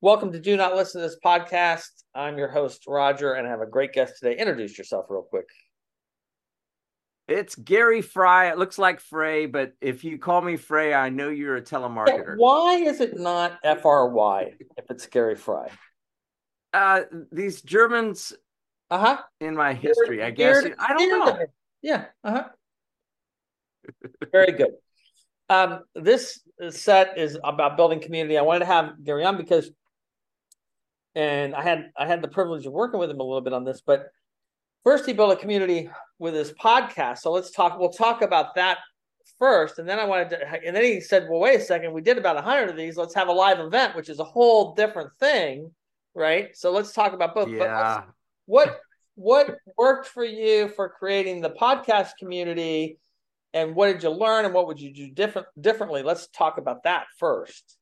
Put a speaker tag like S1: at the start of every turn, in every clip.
S1: Welcome to Do Not Listen to This podcast. I'm your host, Roger, and I have a great guest today. Introduce yourself real quick.
S2: It's Gary Fry. It looks like Frey, but if you call me Frey, I know you're a telemarketer.
S1: Why is it not F R Y if it's Gary Fry?
S2: Uh, these Germans
S1: Uh huh.
S2: in my history, I guess. I don't know.
S1: Yeah. Uh huh. Very good. Um, this set is about building community. I wanted to have Gary on because, and I had I had the privilege of working with him a little bit on this, but first he built a community with his podcast. So let's talk. We'll talk about that first, and then I wanted to. And then he said, "Well, wait a second. We did about a hundred of these. Let's have a live event, which is a whole different thing, right? So let's talk about both.
S2: Yeah.
S1: what what worked for you for creating the podcast community, and what did you learn, and what would you do different differently? Let's talk about that first.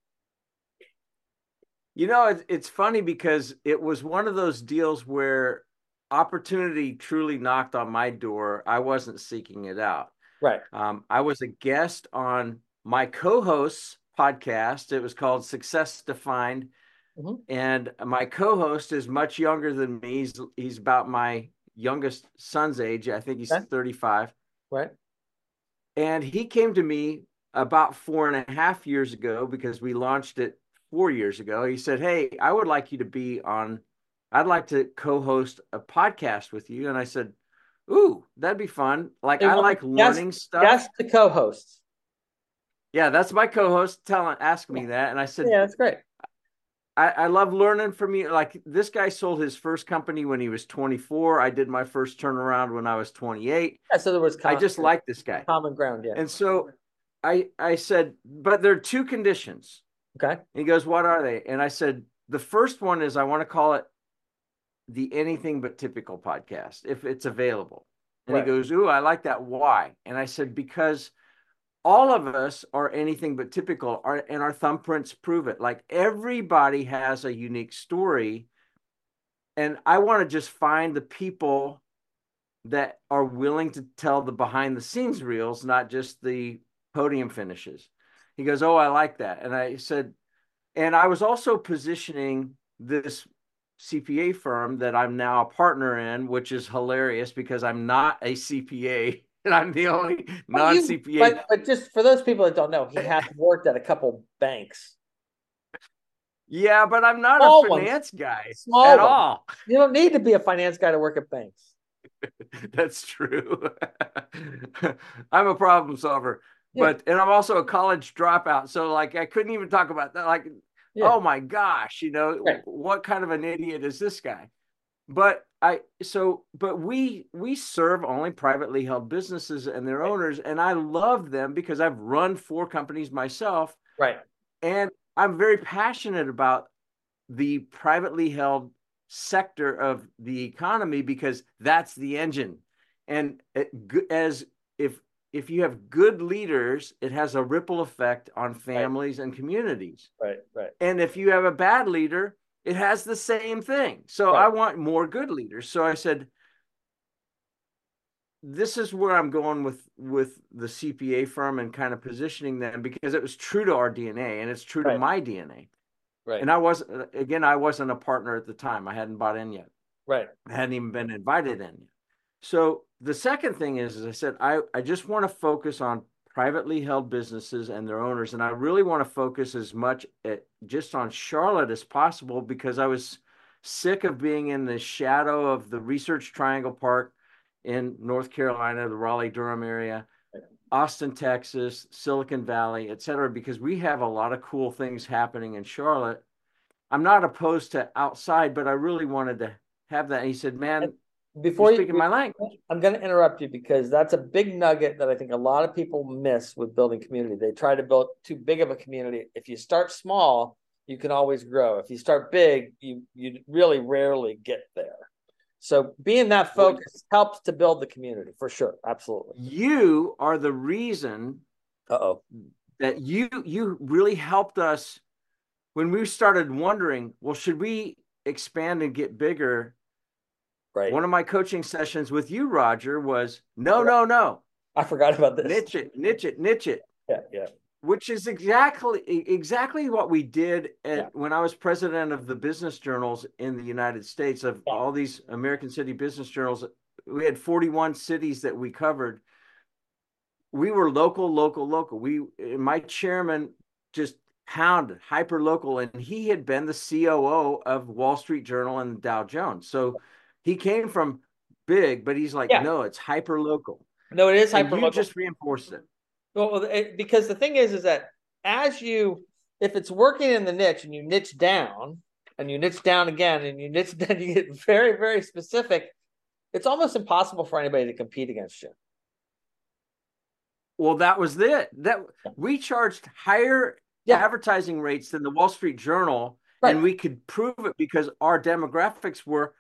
S2: You know, it's it's funny because it was one of those deals where opportunity truly knocked on my door. I wasn't seeking it out.
S1: Right.
S2: Um, I was a guest on my co-host's podcast. It was called Success Defined.
S1: Mhm.
S2: And my co-host is much younger than me. He's he's about my youngest son's age. I think he's
S1: Okay.
S2: 35.
S1: Right.
S2: And he came to me about four and a half years ago because we launched it four years ago. He said, Hey, I would like you to be on, I'd like to co host a podcast with you. And I said, Ooh, that'd be fun. Like, I like learning stuff.
S1: That's the co-host.
S2: Yeah, that's my co host telling, ask me that. And I said,
S1: Yeah, that's great.
S2: I, I love learning from you. Like, this guy sold his first company when he was 24. I did my first turnaround when I was 28.
S1: Yeah, so there was
S2: I just like this guy.
S1: common ground. Yeah.
S2: And so I I said, but there are two conditions.
S1: Okay.
S2: He goes, What are they? And I said, The first one is I want to call it the Anything But Typical podcast, if it's available. And
S1: Right.
S2: he goes, Ooh, I like that. Why? And I said, Because all of us are anything but typical, our, and our thumbprints prove it. Like everybody has a unique story. And I want to just find the people that are willing to tell the behind the scenes reels, not just the podium finishes. He goes, Oh, I like that. And I said, and I was also positioning this CPA firm that I'm now a partner in, which is hilarious because I'm not a CPA and I'm the only non CPA.
S1: But, but just for those people that don't know, he has worked at a couple banks.
S2: yeah, but I'm not
S1: Small
S2: a
S1: ones.
S2: finance guy
S1: Small
S2: at
S1: ones.
S2: all.
S1: You don't need to be a finance guy to work at banks.
S2: That's true. I'm a problem solver,
S1: Yeah.
S2: but and I'm also a college dropout. So like I couldn't even talk about that. Like,
S1: Yeah.
S2: oh my gosh, you know,
S1: Right.
S2: what kind of an idiot is this guy? But I so but we we serve only privately held businesses and their owners, and I love them because I've run four companies myself,
S1: Right.
S2: and I'm very passionate about the privately held sector of the economy because that's the engine. And eh, as if if you have good leaders, it has a ripple effect on families and communities.
S1: Right. Right.
S2: And if you have a bad leader, it has the same thing. So
S1: Right.
S2: I want more good leaders. So I said, this is where I'm going with with the CPA firm and kind of positioning them because it was true to our DNA and it's true
S1: Right.
S2: to my DNA.
S1: Right.
S2: And I was again, I wasn't a partner at the time. I hadn't bought in yet.
S1: right.
S2: I hadn't even been invited in yet. So the second thing is, as I said, I, I just want to focus on privately held businesses and their owners. And I really want to focus as much at, just on Charlotte as possible because I was sick of being in the shadow of the Research Triangle Park in North Carolina, the Raleigh Durham area, Austin, Texas, Silicon Valley, et cetera, because we have a lot of cool things happening in Charlotte. I'm not opposed to outside, but I really wanted to have that. And he said, Man,
S1: Before
S2: you're
S1: you,
S2: speaking my language.
S1: I'm going to interrupt you because that's a big nugget that I think a lot of people miss with building community. They try to build too big of a community. If you start small, you can always grow. If you start big, you you really rarely get there. So being that focused helps to build the community for sure. Absolutely.
S2: You are the reason
S1: Uh oh.
S2: that you you really helped us when we started wondering, well, should we expand and get bigger?
S1: Right.
S2: One of my coaching sessions with you, Roger, was no, no, no.
S1: I forgot about this.
S2: Niche it, niche it, niche it.
S1: Yeah. Yeah.
S2: which is exactly exactly what we did at,
S1: Yeah.
S2: when I was president of the business journals in the United States of
S1: Yeah.
S2: all these American City business journals. We had 41 cities that we covered. We were local, local, local. We my chairman just pounded hyper local, and he had been the COO of Wall Street Journal and Dow Jones. So he came from big, but he's like,
S1: Yeah.
S2: no, it's hyper local.
S1: No, it is hyper
S2: you
S1: local.
S2: just reinforce it.
S1: Well, it, because the thing is, is that as you, if it's working in the niche and you niche down and you niche down again and you niche down, you get very, very specific. It's almost impossible for anybody to compete against you.
S2: Well, that was it. That we charged higher
S1: Yeah.
S2: advertising rates than the Wall Street Journal,
S1: Right.
S2: and we could prove it because our demographics were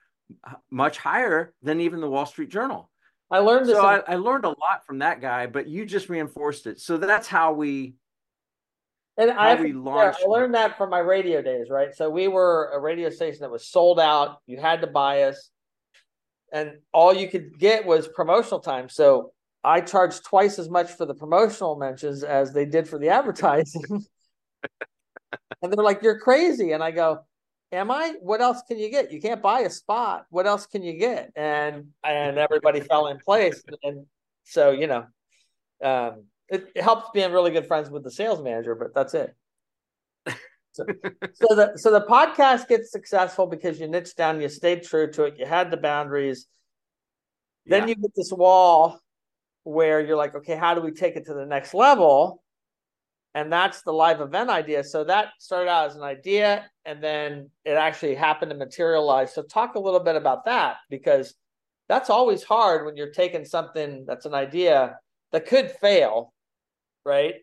S2: much higher than even the Wall Street Journal.
S1: I learned this.
S2: So
S1: in-
S2: I, I learned a lot from that guy, but you just reinforced it. So that's how we.
S1: And I,
S2: we
S1: to- yeah, I learned that from my radio days, right? So we were a radio station that was sold out. You had to buy us, and all you could get was promotional time. So I charged twice as much for the promotional mentions as they did for the advertising. and they're like, "You're crazy," and I go, "Am I? What else can you get? You can't buy a spot. What else can you get?" And and everybody fell in place, and so you know. Um, it, it helps being really good friends with the sales manager, but that's it. So, so the so the podcast gets successful because you niche down, you stayed true to it, you had the boundaries. Then
S2: Yeah.
S1: you get this wall where you're like, okay, how do we take it to the next level? And that's the live event idea. So that started out as an idea, and then it actually happened to materialize. So talk a little bit about that because that's always hard when you're taking something that's an idea that could fail, right?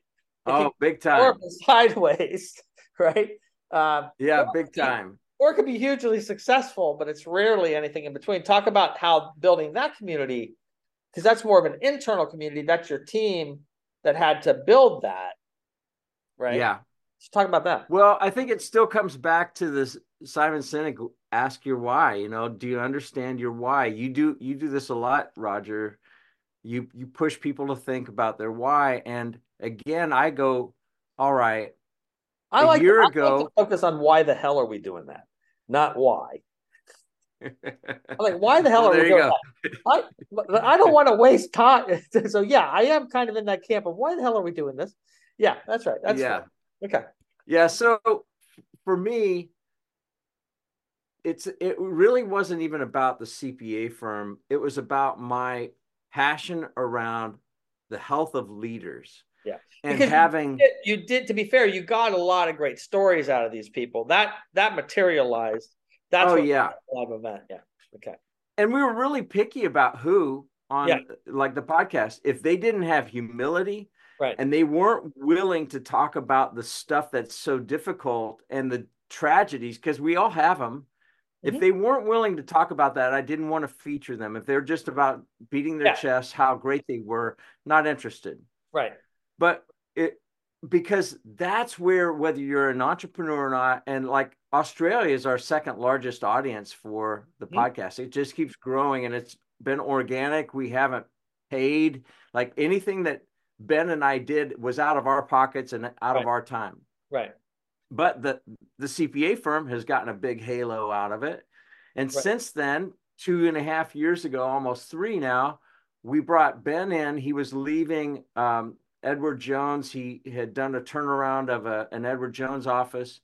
S2: Oh, big time!
S1: up sideways, right? Um,
S2: Yeah, big time.
S1: or it could be hugely successful, but it's rarely anything in between. Talk about how building that community, because that's more of an internal community. That's your team that had to build that, right?
S2: Yeah.
S1: Let's talk about that.
S2: Well, I think it still comes back to this Simon Sinek ask your why, you know, do you understand your why? You do you do this a lot, Roger. You you push people to think about their why and again I go all right.
S1: I
S2: A
S1: like,
S2: year
S1: I like
S2: ago-
S1: to focus on why the hell are we doing that, not why. I'm like, why the hell are we doing
S2: go.
S1: that? I, I don't want to waste time. so yeah, I am kind of in that camp of why the hell are we doing this? Yeah, that's right. That's
S2: Yeah.
S1: Okay.
S2: Yeah, so for me, it's it really wasn't even about the CPA firm. It was about my passion around the health of leaders.
S1: Yeah.
S2: And
S1: Because you
S2: having
S1: did- you did to be fair you got a lot of great stories out of these people that that materialized that's
S2: Oh, yeah.
S1: live event yeah okay
S2: and we were really picky about who on
S1: Yeah.
S2: like the podcast. If they didn't have humility
S1: right
S2: and they weren't willing to talk about the stuff that's so difficult and the tragedies, because we all have them. If
S1: Mhm.
S2: they weren't willing to talk about that, I didn't want to feature them. If they're just about beating their
S1: Yeah.
S2: chest, how great they were, not interested.
S1: right
S2: But it because that's where whether you're an entrepreneur or not, and like Australia is our second largest audience for the
S1: Mhm.
S2: podcast. It just keeps growing and it's been organic. We haven't paid like anything that Ben and I did was out of our pockets and out
S1: Right.
S2: of our time.
S1: right
S2: But the the CPA firm has gotten a big halo out of it. And
S1: Right.
S2: since then, two and a half years ago, almost three now, we brought Ben in. He was leaving um, Edward Jones. He had done a turnaround of a, an Edward Jones office.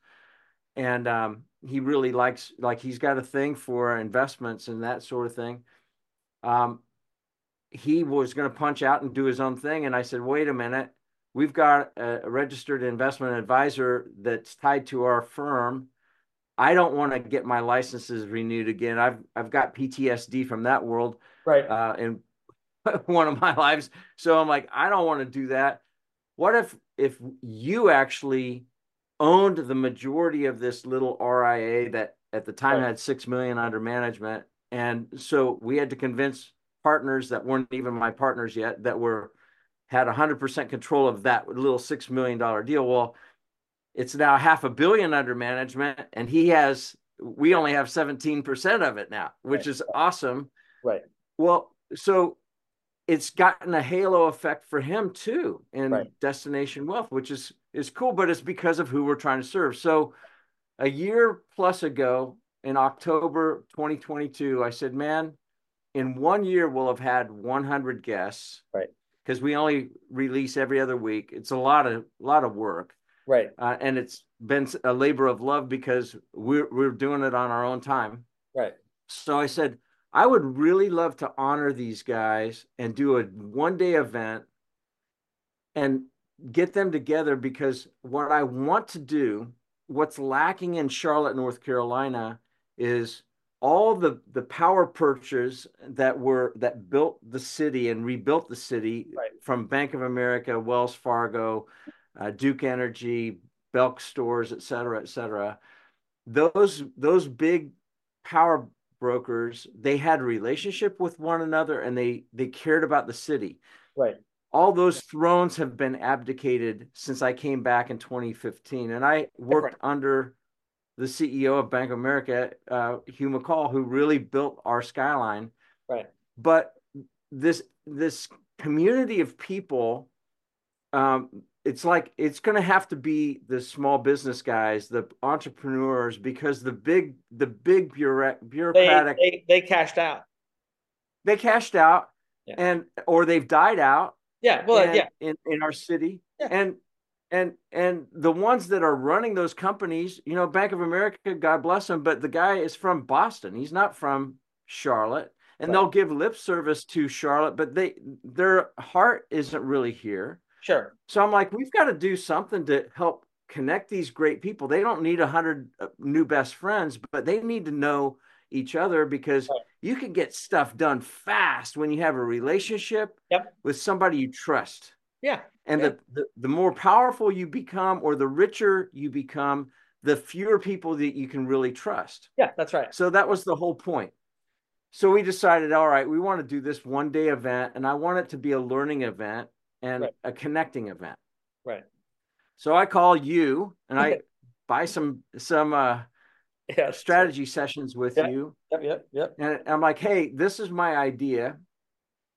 S2: And um, he really likes, like, he's got a thing for investments and that sort of thing. Um, he was going to punch out and do his own thing. And I said, wait a minute. We've got a, registered investment advisor that's tied to our firm. I don't want to get my licenses renewed again. I've I've got PTSD from that world
S1: right
S2: uh, in one of my lives. So I'm like, I don't want to do that. What if if you actually owned the majority of this little RIA that at the time
S1: Right.
S2: had six million under management, and so we had to convince partners that weren't even my partners yet that were had 100% control of that little six million dollar deal. Well, it's now half a billion under management, and he has. We only have 17% of it now, which
S1: Right.
S2: is awesome.
S1: right
S2: Well, so it's gotten a halo effect for him too in
S1: Right.
S2: destination wealth, which is is cool, but it's because of who we're trying to serve. So a year plus ago in October 2022, I said, man, in one year we'll have had 100 guests.
S1: Right.
S2: Because we only release every other week. It's a lot of lot of work.
S1: Right.
S2: Uh, and it's been a labor of love because we're we're doing it on our own time.
S1: Right.
S2: So I said, I would really love to honor these guys and do a one day event and get them together because what I want to do, what's lacking in Charlotte, North Carolina, is all the the power purchasers that were that built the city and rebuilt the city
S1: Right.
S2: from Bank of America, Wells Fargo, uh, Duke Energy, Belk stores, et cetera, et cetera. Those those big power brokers they had a relationship with one another and they they cared about the city
S1: Right.
S2: all those thrones have been abdicated since i came back in 2015 and i worked
S1: Different.
S2: under the ceo of bank of america uh, hugh mccoll who really built our skyline
S1: Right.
S2: but this this community of people um, it's like it's going to have to be the small business guys the entrepreneurs because the big the big bureaucrat,
S1: They,
S2: bureaucratic
S1: they they cashed out.
S2: they cashed out
S1: Yeah.
S2: and or they've died out
S1: Yeah. Well,
S2: and-
S1: yeah.
S2: in, in our city
S1: Yeah.
S2: and and and the ones that are running those companies you know bank of america god bless them but the guy is from boston he's not from charlotte and
S1: Right.
S2: they'll give lip service to charlotte but they their heart isn't really here
S1: Sure.
S2: so i'm like we've got to do something to help connect these great people they don't need a hundred uh, new best friends but they need to know each other because
S1: Right.
S2: you can get stuff done fast when you have a relationship
S1: Yep.
S2: with somebody you trust
S1: Yeah.
S2: And
S1: Yeah.
S2: the, the the more powerful you become or the richer you become the fewer people that you can really trust
S1: Yeah. That's right.
S2: so that was the whole point so we decided all right we want to do this one day event and i want it to be a learning event and
S1: Right.
S2: a connecting event
S1: Right.
S2: so i call you and i buy some some uh
S1: Yeah.
S2: strategy sessions with
S1: Yeah.
S2: you
S1: Yep. Yep. Yep.
S2: and I'm like, hey, this is my idea.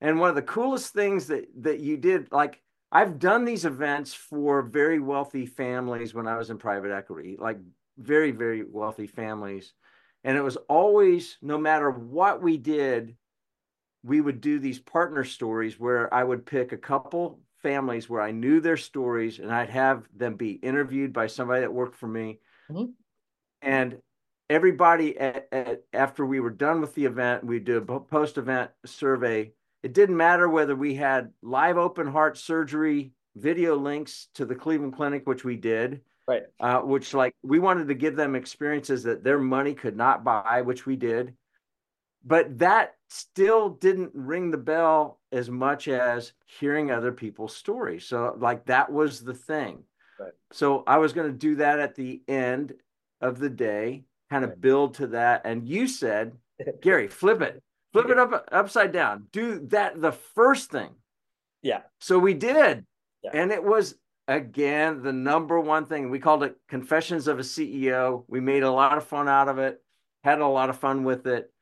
S2: And one of the coolest things that that you did, like I've done these events for very wealthy families when I was in private equity, like very, very wealthy families. And it was always, no matter what we did, we would do these partner stories where I would pick a couple families where I knew their stories and I'd have them be interviewed by somebody that worked for me.
S1: Mhm.
S2: And everybody at, at, after we were done with the event, we'd do a post event survey. It didn't matter whether we had live open heart surgery video links to the Cleveland Clinic, which we did,
S1: Right.
S2: uh, which like we wanted to give them experiences that their money could not buy, which we did. But that still didn't ring the bell as much as hearing other people's stories. So, like, that was the thing.
S1: Right.
S2: So, I was going to do that at the end of the day, kind of
S1: Right.
S2: build to that. And you said, Gary, flip it, flip it up upside down. Do that the first thing.
S1: Yeah.
S2: So we did.
S1: Yeah.
S2: And it was again the number one thing. We called it Confessions of a CEO. We made a lot of fun out of it, had a lot of fun with it.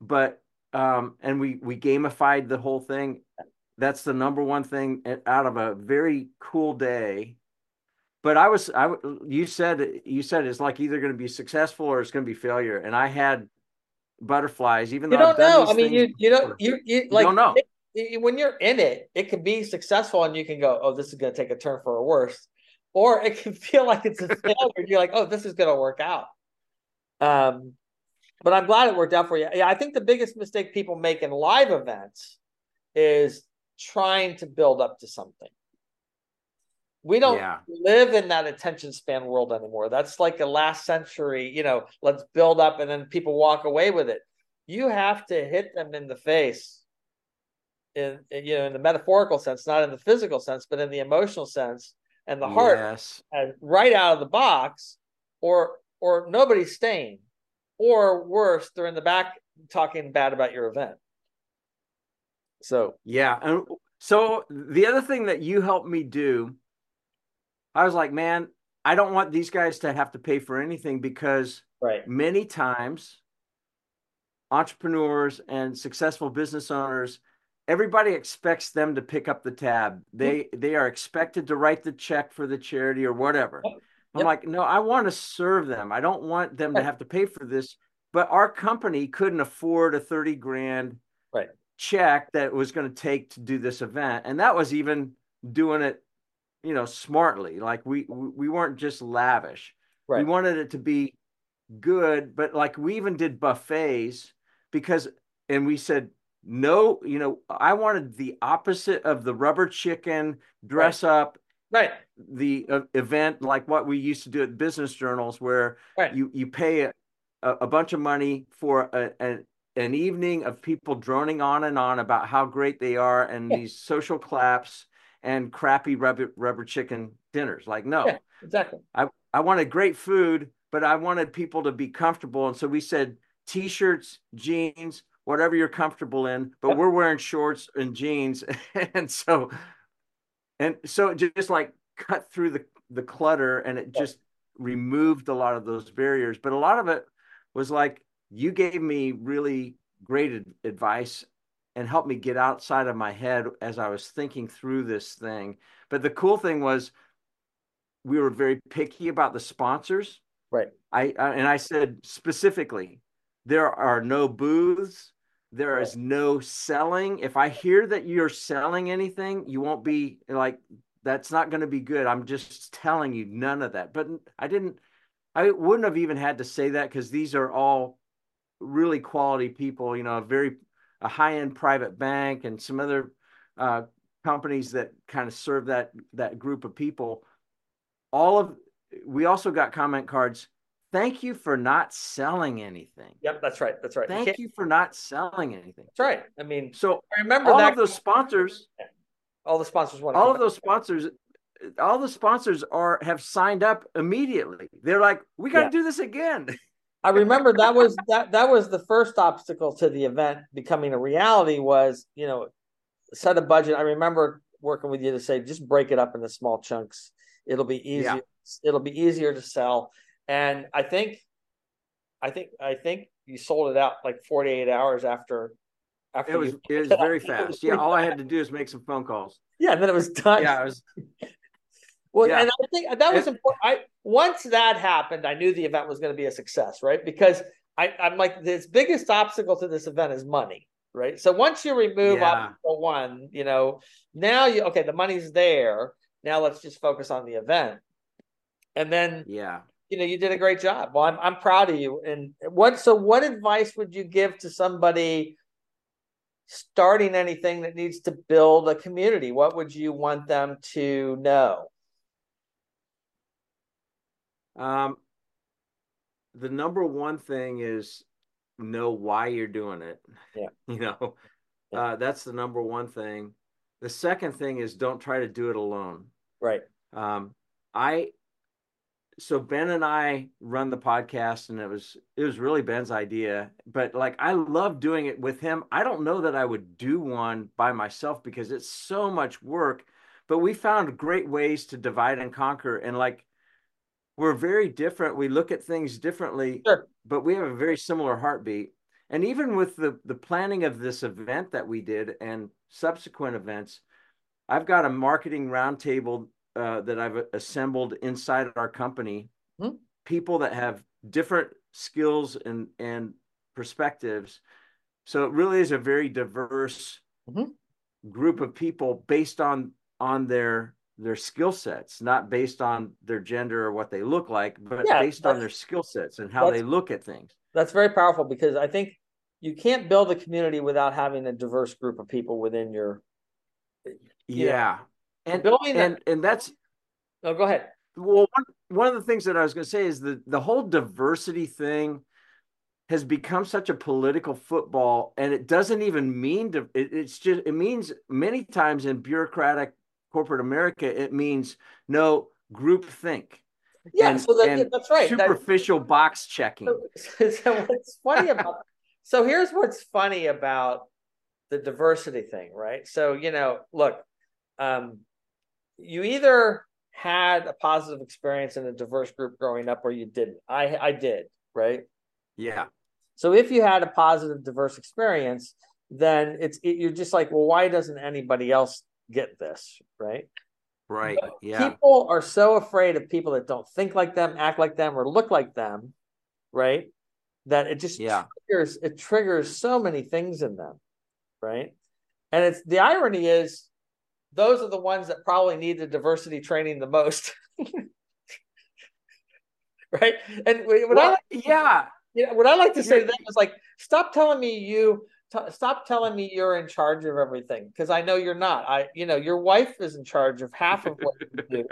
S2: But um and we we gamified the whole thing. That's the number one thing out of a very cool day. But I was I you said you said it's like either going to be successful or it's going to be failure and I had butterflies even
S1: You
S2: though
S1: don't know. I mean, you you don't you you
S2: You
S1: like
S2: don't know.
S1: it- it- when you're in it, it can be successful and you can go, oh, this is going to take a turn for a worse, or it can feel like it's a failure. You're like, oh, this is going to work out. Um, but I'm glad it worked out for you. Yeah, I think the biggest mistake people make in live events is trying to build up to something. We don't
S2: Yeah.
S1: live in that attention span world anymore. That's like a last century, you know, let's build up and then people walk away with it. You have to hit them in the face in, in, you know in the metaphorical sense, not in the physical sense, but in the emotional sense and the heart
S2: Yes.
S1: and right out of the box, or or nobody's staying, or worse, they're in the back talking bad about your event. So
S2: Yeah. And so the other thing that you helped me do, I was like, man, I don't want these guys to have to pay for anything because
S1: right,
S2: many times entrepreneurs and successful business owners everybody expects them to pick up the tab. They they are expected to write the check for the charity or whatever. Yep. I'm like, no, I want to serve them. I don't want them to have to pay for this. But our company couldn't afford a 30 grand
S1: right.
S2: check that was going to take to do this event. And that was even doing it, you know, smartly. Like we we weren't just lavish. Right. We wanted it to be good, but like we even did buffets because and we said no, you know, I wanted the opposite of the rubber chicken dress
S1: right.
S2: up
S1: right
S2: the uh, event like what we used to do at business journals where
S1: right.
S2: you you pay a, a bunch of money for a, a, an evening of people droning on and on about how great they are and yeah. these social claps and crappy rubber rubber chicken dinners. Like no.
S1: Yeah, exactly.
S2: I i wanted great food but i wanted people to be comfortable. And so we said t-shirts jeans whatever you're comfortable in but yep. we're wearing shorts and jeans. And so and so just like cut through the the clutter and it just removed a lot of those barriers. But a lot of it was like you gave me really great advice and helped me get outside of my head as I was thinking through this thing. But the cool thing was we were very picky about the sponsors.
S1: Right.
S2: I, and I said specifically, there are no booths, there is no selling. If I hear that you're selling anything, you won't be like, that's not going to be good. I'm just telling you none of that. But I didn't, I wouldn't have even had to say that because these are all really quality people, you know, very, a high end private bank and some other uh, companies that kind of serve that, that group of people. All of, we also got comment cards thank you for not selling anything.
S1: Yep, that's right. That's right.
S2: Thank you, you, for not selling anything.
S1: That's right. I mean,
S2: so
S1: I remember
S2: all
S1: that.
S2: of those sponsors,
S1: all the sponsors want
S2: all of those sponsors, all the sponsors are have signed up immediately. They're like, we got to yeah. do this again.
S1: I remember that was that that was the first obstacle to the event becoming a reality was, you know, set a budget. I remember working with you to say just break it up into small chunks. It'll be easier. Yeah. It'll be easier to sell and I think, I think, I think you sold it out like 48 hours after. After
S2: it was, you, it was very fast. Yeah, all I had to do is make some phone calls.
S1: Yeah, and then it was done.
S2: Yeah, it was.
S1: Well, yeah. and I think that was important. I once that happened, I knew the event was going to be a success, right? Because I, I'm like, this biggest obstacle to this event is money, right? So once you remove yeah. obstacle one, you know, now you okay, the money's there. Now let's just focus on the event. And then
S2: yeah,
S1: you know you did a great job well i'm, I'm proud of you and what so what advice would you give to somebody starting anything that needs to build a community what would you want them to know
S2: um the number one thing is know why you're doing it
S1: yeah.
S2: you know? Yeah. uh, that's the number one thing. The second thing is don't try to do it alone.
S1: Right.
S2: Um i so Ben and I run the podcast and it was it was really Ben's idea but like I love doing it with him. I don't know that I would do one by myself because it's so much work but we found great ways to divide and conquer and like we're very different. We look at things differently
S1: sure.
S2: but we have a very similar heartbeat. And even with the the planning of this event that we did and subsequent events I've got a marketing roundtable uh, that I've assembled inside our company,
S1: mm-hmm.
S2: people that have different skills and and perspectives. So it really is a very diverse
S1: mm-hmm.
S2: group of people based on on their their skill sets, not based on their gender or what they look like, but yeah, based on their skill sets and how they look at things.
S1: That's very powerful because I think you can't build a community without having a diverse group of people within your
S2: yeah and building and, and that's
S1: no go ahead
S2: well one, one of the things that i was going to say is that the whole diversity thing has become such a political football and it doesn't even mean to it, it's just it means many times in bureaucratic corporate america it means no group think
S1: yeah and, so that, that's right
S2: superficial that, box checking
S1: so, so what's funny about so here's what's funny about the diversity thing right so you know look um you either had a positive experience in a diverse group growing up or you didn't. I I did, right?
S2: Yeah.
S1: So if you had a positive diverse experience, then it's it, you're just like, well, why doesn't anybody else get this, right?
S2: Right.
S1: But
S2: yeah.
S1: People are so afraid of people that don't think like them, act like them, or look like them, right? That it just
S2: yeah.
S1: triggers it triggers so many things in them, right? And it's the irony is those are the ones that probably need the diversity training the most. right? And what
S2: well,
S1: I
S2: yeah,
S1: you know, what I like to say to them is like, stop telling me you t- stop telling me you're in charge of everything because I know you're not. I, you know, your wife is in charge of half of what you do,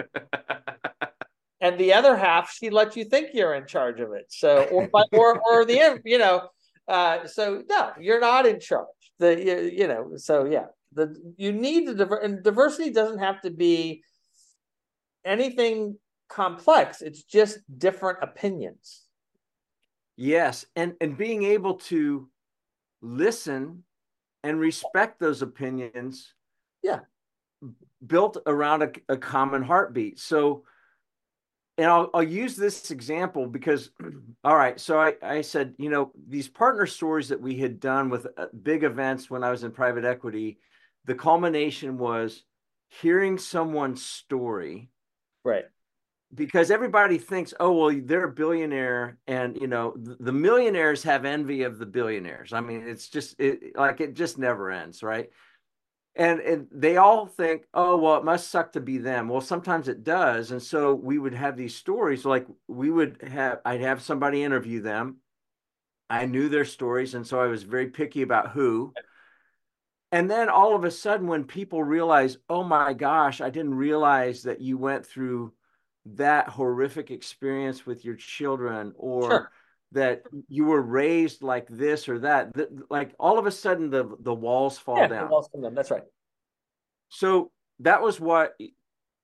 S1: and the other half she lets you think you're in charge of it. So, or or or the you know, uh, so no, you're not in charge. The you, you know, so yeah, the you need the diver- and diversity doesn't have to be anything complex. It's just different opinions.
S2: Yes, and and being able to listen and respect those opinions.
S1: Yeah.
S2: Built around a, a common heartbeat. So, and I'll, I'll use this example because, all right, so I, I said, you know, these partner stories that we had done with uh, big events when I was in private equity, the culmination was hearing someone's story.
S1: Right
S2: because everybody thinks, oh well, they're a billionaire, and you know the millionaires have envy of the billionaires. I mean, it's just it, like it just never ends, right? And and they all think, oh well, it must suck to be them. Well, sometimes it does, and so we would have these stories. Like we would have, I'd have somebody interview them. I knew their stories, and so I was very picky about who. And then all of a sudden, when people realize, oh my gosh, I didn't realize that you went through that horrific experience with your children or sure. that you were raised like this or that, that like all of a sudden the the walls fall
S1: yeah,
S2: down.
S1: The walls come down. That's right.
S2: So that was what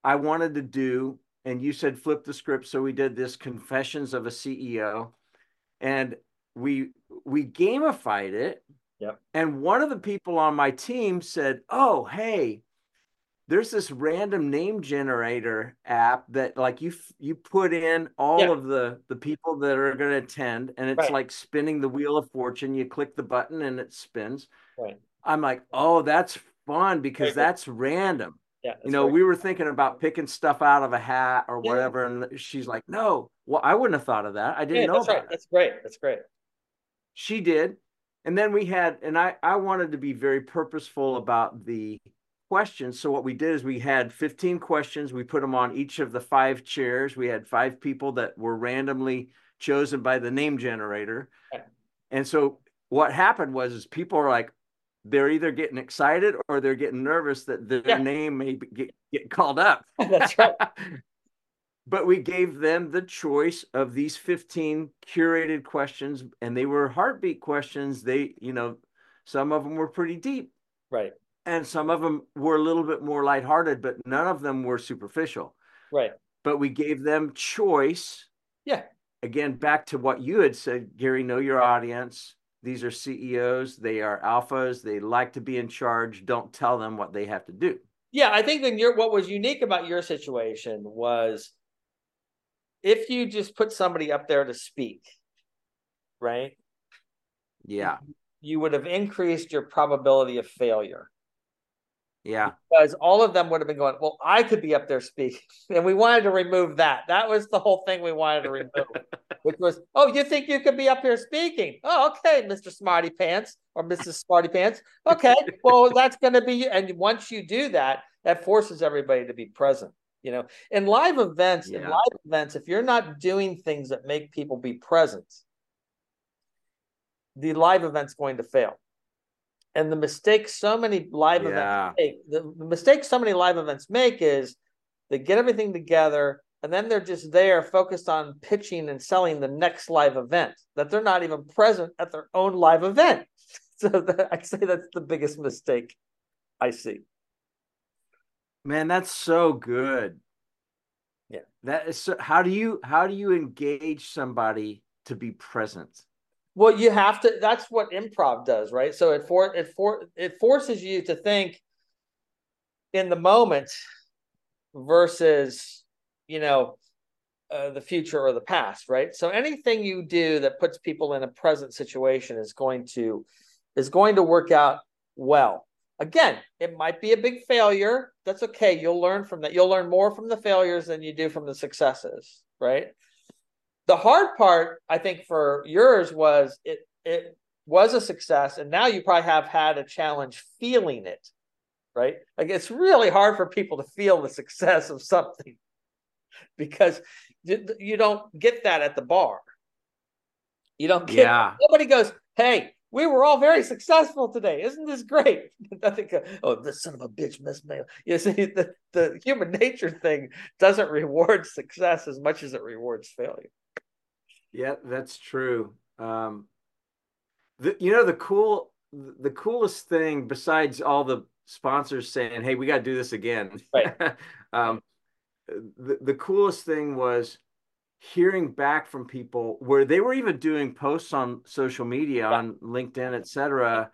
S2: I wanted to do. And you said flip the script. So we did this confessions of a CEO and we we gamified it.
S1: Yep.
S2: And one of the people on my team said, Oh, hey, there's this random name generator app that like you you put in all yeah. of the the people that are going to attend and it's right. like spinning the wheel of fortune. You click the button and it spins.
S1: Right.
S2: I'm like oh that's fun because that's random.
S1: Yeah
S2: you know we were thinking about picking stuff out of a hat or yeah. whatever and she's like no well i wouldn't have thought of that. I didn't
S1: yeah,
S2: know
S1: that's right.
S2: it.
S1: that's great. That's great.
S2: She did. And then we had and i i wanted to be very purposeful about the questions. So what we did is we had 15 questions. We put them on each of the five chairs. We had five people that were randomly chosen by the name generator. And so what happened was is people are like, they're either getting excited or they're getting nervous that their yeah. name may get, get called up.
S1: That's right.
S2: but we gave them the choice of these 15 curated questions and they were heartbeat questions. They, you know, some of them were pretty deep.
S1: Right
S2: and some of them were a little bit more lighthearted, but none of them were superficial.
S1: Right.
S2: But we gave them choice.
S1: Yeah.
S2: Again, back to what you had said, Gary, know your audience. These are CEOs, they are alphas, they like to be in charge. Don't tell them what they have to do.
S1: Yeah, I think then your what was unique about your situation was if you just put somebody up there to speak, right?
S2: Yeah.
S1: You would have increased your probability of failure.
S2: Yeah.
S1: Because all of them would have been going, well, I could be up there speaking. And we wanted to remove that. That was the whole thing we wanted to remove, which was, oh, you think you could be up here speaking? Oh, okay, Mr. Smarty Pants or Mrs. Smarty Pants. Okay, well, that's going to be, and once you do that, that forces everybody to be present. You know, in live events, yeah. in live events, if you're not doing things that make people be present, the live event's going to fail and the mistake so many live yeah. events make, the, the mistake so many live events make is they get everything together and then they're just there focused on pitching and selling the next live event that they're not even present at their own live event. So that, i say that's the biggest mistake i see.
S2: Man that's so good.
S1: Yeah.
S2: That is so how do you how do you engage somebody to be present
S1: well, you have to. That's what improv does, right? So it for it for it forces you to think in the moment versus you know uh, the future or the past, right? So anything you do that puts people in a present situation is going to is going to work out well. Again, it might be a big failure. That's okay. You'll learn from that. You'll learn more from the failures than you do from the successes, right? The hard part, I think, for yours was it it was a success, and now you probably have had a challenge feeling it, right? Like it's really hard for people to feel the success of something because you don't get that at the bar. You don't get yeah. nobody goes, hey, we were all very successful today. Isn't this great? I think, oh, this son of a bitch missed me. You see, the, the human nature thing doesn't reward success as much as it rewards failure.
S2: Yeah, that's true. Um, the, you know, the cool, the coolest thing besides all the sponsors saying, "Hey, we got to do this again."
S1: Right.
S2: um, the, the coolest thing was hearing back from people where they were even doing posts on social media yeah. on linkedin etc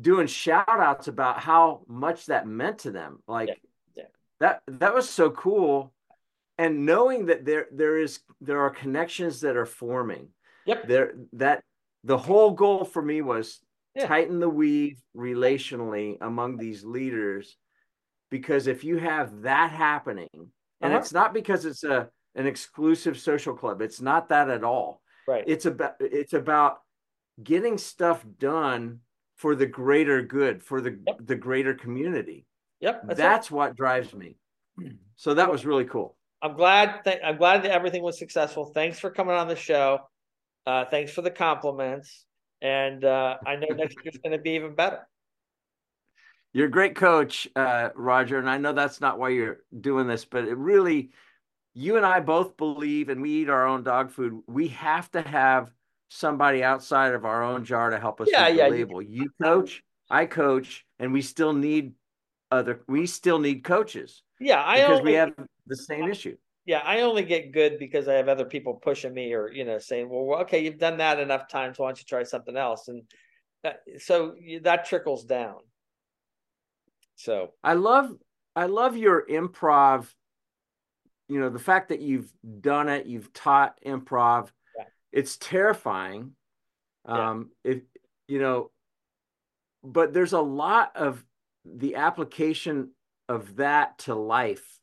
S2: doing shout outs about how much that meant to them like yeah. Yeah. that that was so cool and knowing that there there is there are connections that are forming
S1: yep
S2: there that the whole goal for me was tighten the weave relationally among these leaders because if you have that happening and uh-huh. it's not because it's a an exclusive social club. It's not that at all.
S1: Right.
S2: It's about it's about getting stuff done for the greater good, for the yep. the greater community.
S1: Yep.
S2: That's, that's what drives me. So that was really cool.
S1: I'm glad th- I'm glad that everything was successful. Thanks for coming on the show. Uh, thanks for the compliments. And uh, I know next year's going to be even better.
S2: You're a great coach, uh, Roger. And I know that's not why you're doing this, but it really you and I both believe, and we eat our own dog food. We have to have somebody outside of our own jar to help us
S1: yeah, yeah,
S2: label. You coach, I coach, and we still need other. We still need coaches.
S1: Yeah, I
S2: because
S1: only,
S2: we have the same issue.
S1: Yeah, I only get good because I have other people pushing me, or you know, saying, "Well, okay, you've done that enough times. Why don't you try something else?" And that, so that trickles down. So
S2: I love, I love your improv you know the fact that you've done it you've taught improv yeah. it's terrifying yeah. um if you know but there's a lot of the application of that to life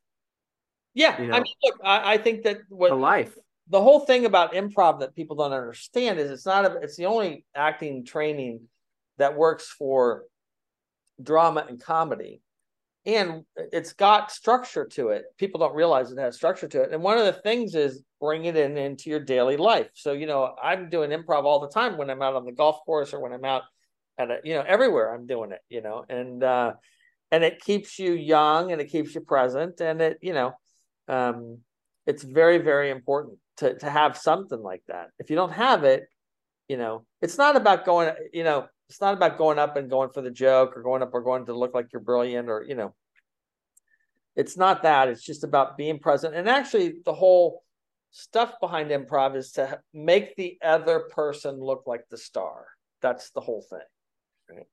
S1: yeah you know, i mean look I, I, think that what
S2: life
S1: the whole thing about improv that people don't understand is it's not a, it's the only acting training that works for drama and comedy and it's got structure to it. People don't realize it has structure to it. And one of the things is bring it in into your daily life. So, you know, I'm doing improv all the time when I'm out on the golf course or when I'm out at a, you know, everywhere I'm doing it, you know, and, uh, and it keeps you young and it keeps you present and it, you know, um, it's very, very important to, to have something like that. If you don't have it, you know, it's not about going, you know, it's not about going up and going for the joke or going up or going to look like you're brilliant or you know. It's not that. It's just about being present and actually the whole stuff behind improv is to make the other person look like the star. That's the whole thing. Right?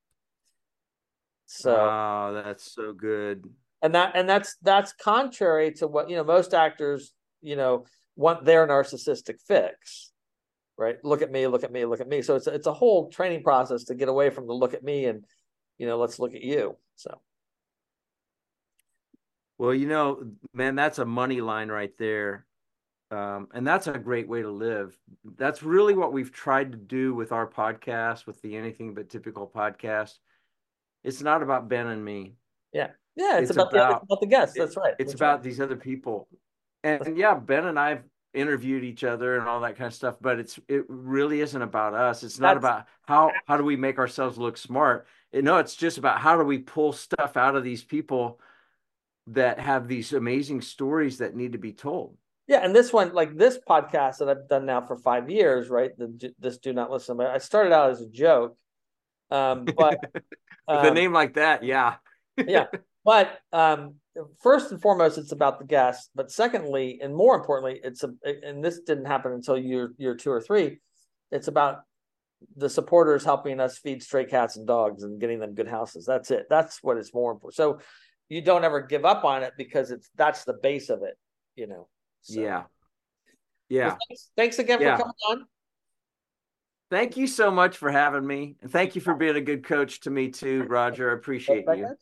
S2: So oh that's so good
S1: and that and that's that's contrary to what you know most actors you know want their narcissistic fix right? Look at me, look at me, look at me. So it's it's a whole training process to get away from the look at me and you know, let's look at you. So
S2: well, you know, man, that's a money line right there. Um, and that's a great way to live. That's really what we've tried to do with our podcast, with the Anything But Typical podcast. It's not about Ben and me.
S1: Yeah. Yeah. It's, it's about, about, the, about the guests. That's right.
S2: It's
S1: That's
S2: about
S1: right.
S2: these other people. And, and yeah, Ben and I've interviewed each other and all that kind of stuff but it's it really isn't about us it's not That's, about how how do we make ourselves look smart it, no it's just about how do we pull stuff out of these people that have these amazing stories that need to be told
S1: yeah and this one like this podcast that i've done now for five years right the, this do not listen but i started out as a joke um but
S2: um, the name like that yeah
S1: yeah but um first and foremost, it's about the guest. But secondly, and more importantly, it's a and this didn't happen until year year two or three. It's about the supporters helping us feed stray cats and dogs and getting them good houses. That's it. That's what it's more important. So you don't ever give up on it because it's that's the base of it, you know. So.
S2: Yeah. Yeah.
S1: Well, thanks, thanks, again yeah. for coming on.
S2: Thank you so much for having me. And thank you for being a good coach to me too, Roger. I appreciate you.